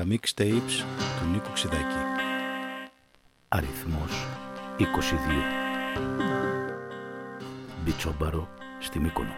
τα mixtapes του Νίκου Ξιδάκη. Αριθμός 22 Μπιτσόμπαρο στη Μύκονο.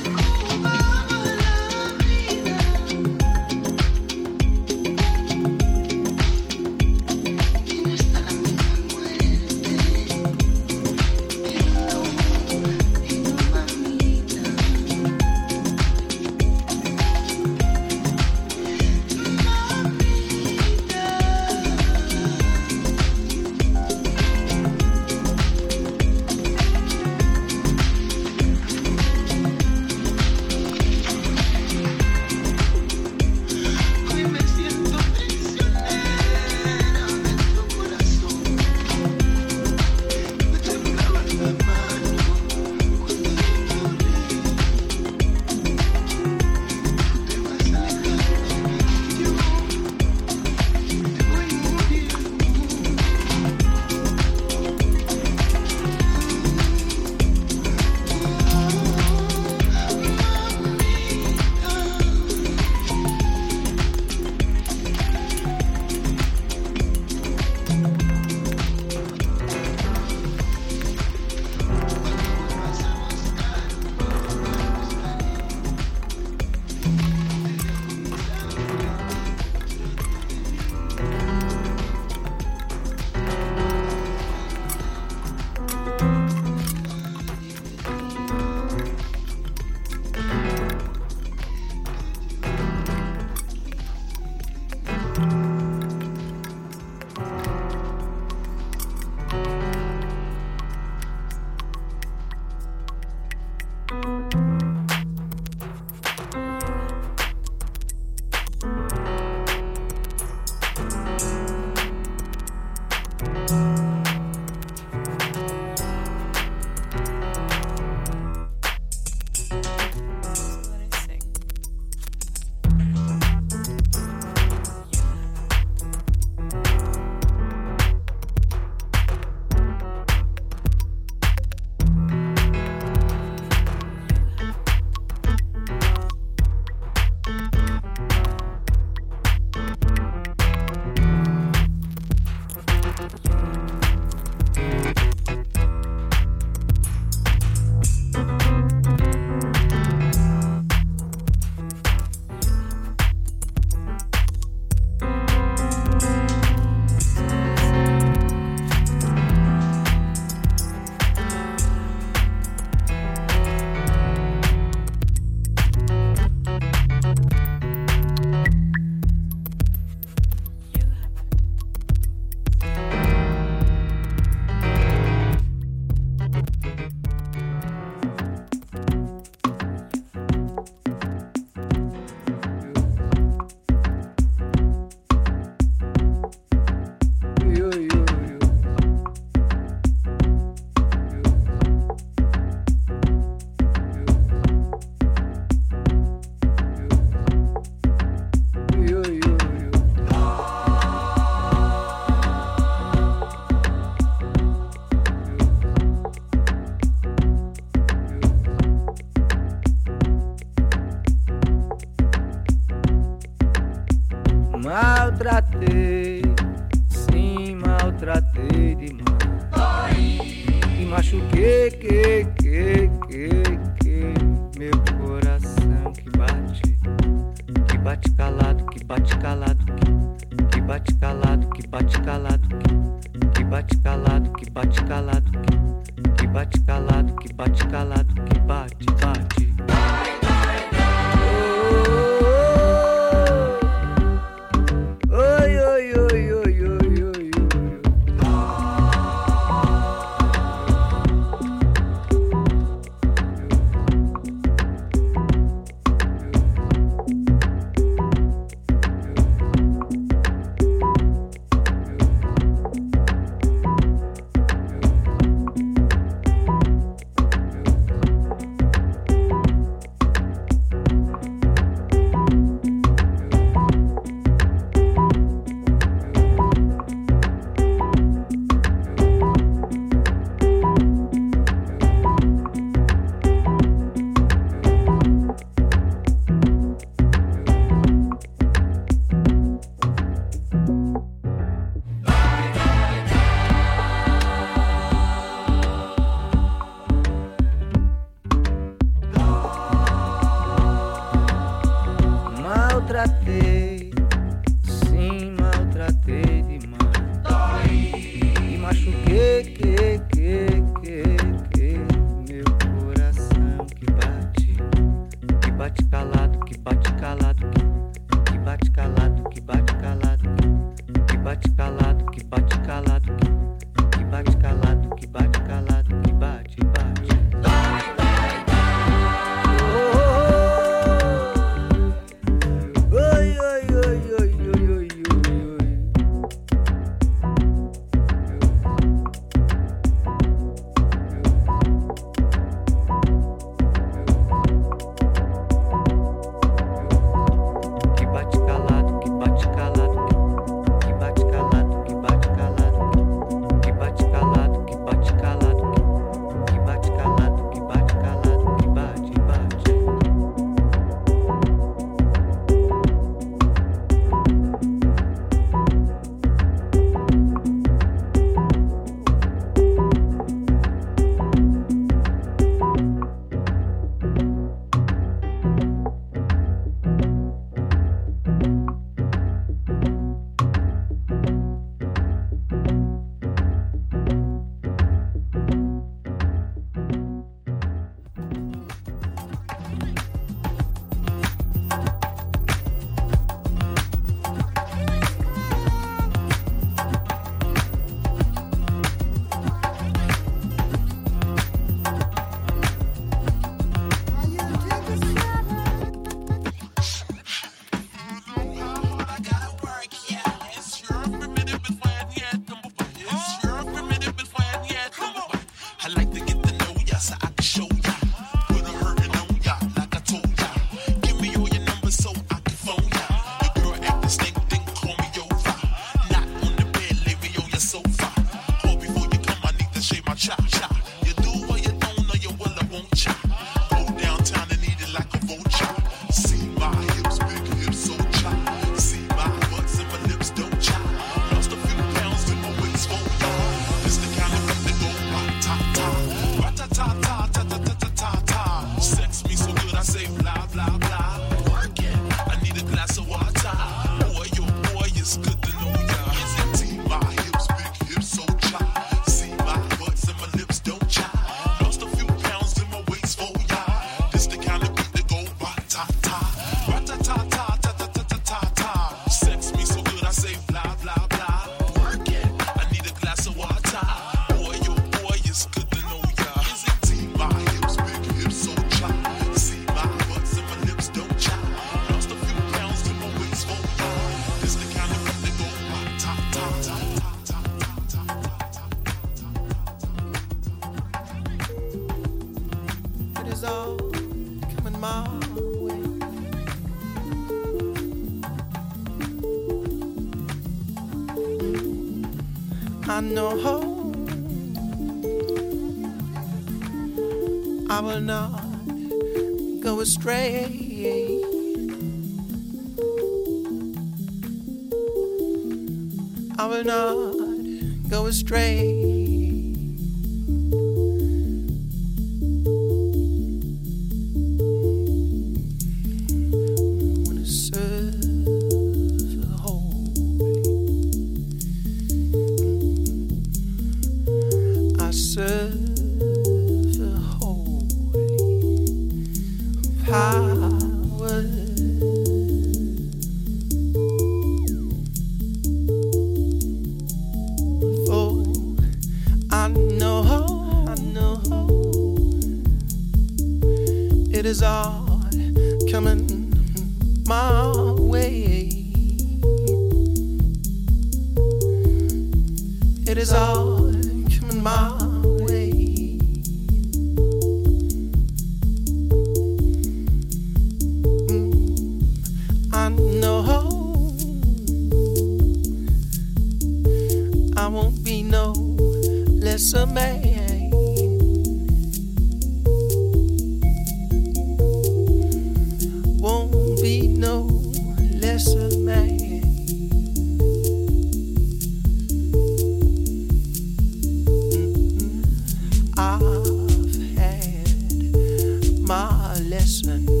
basement.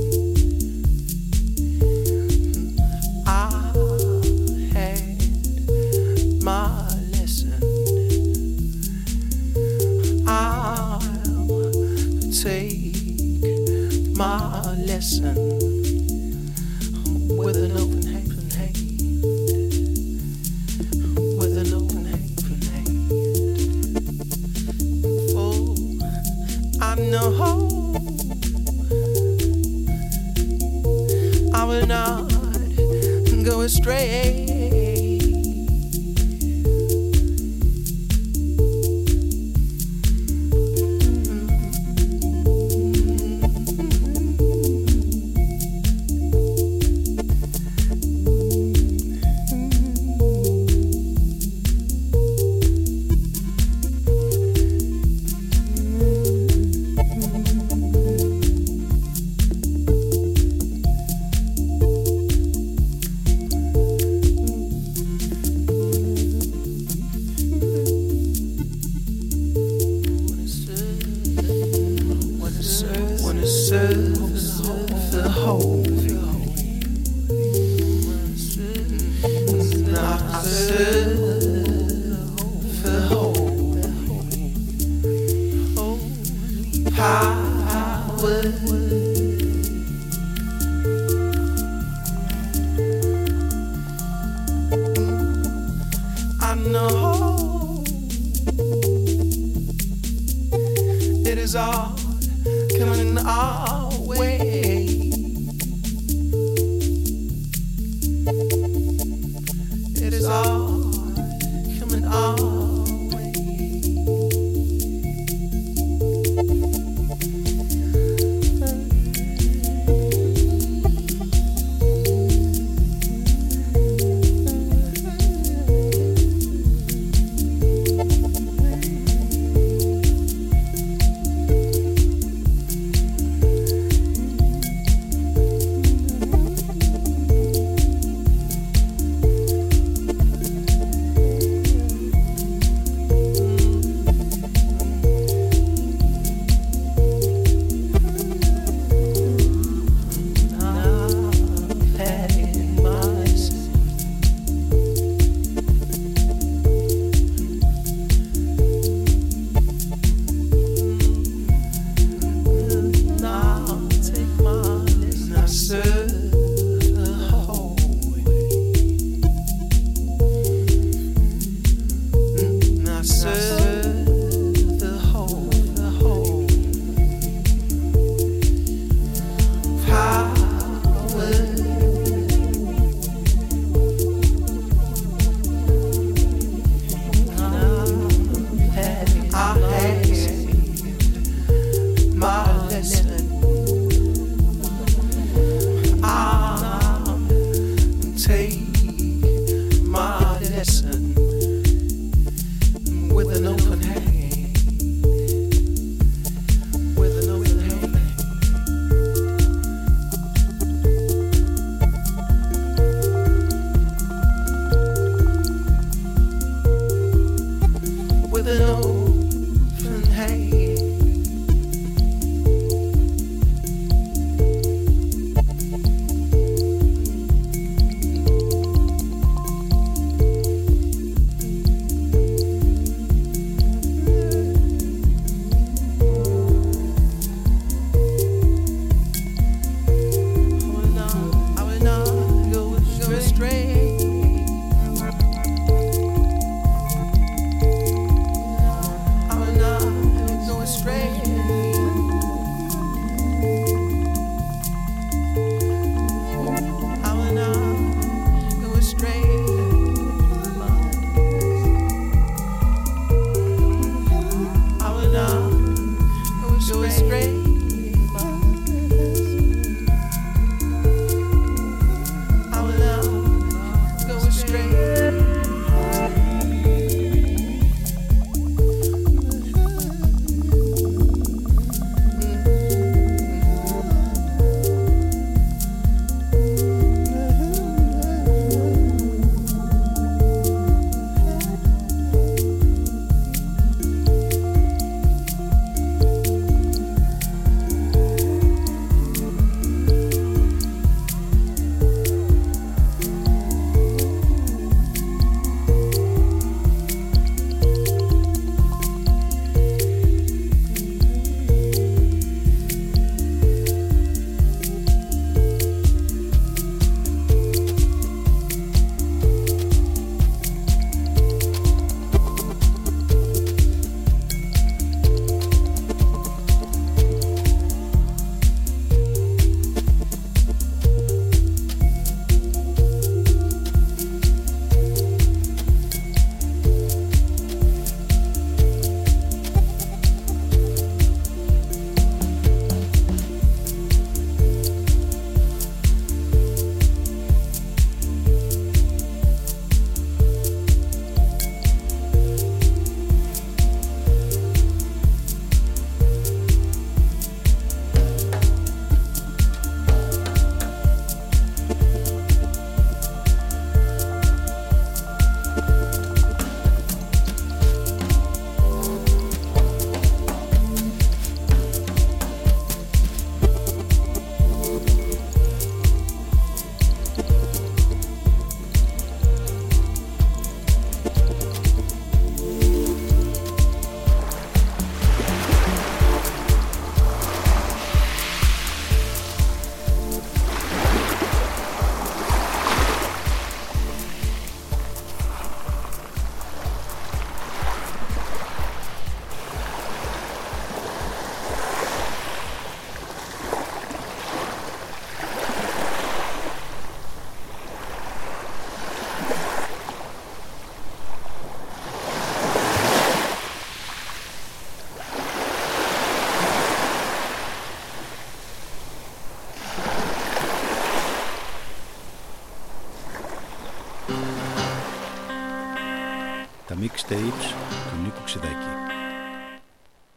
Mixtapes του Νίκου Ξηδάκη.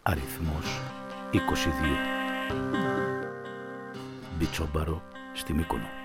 Αριθμός 22 Μπιτσόμπαρο στη Μύκονο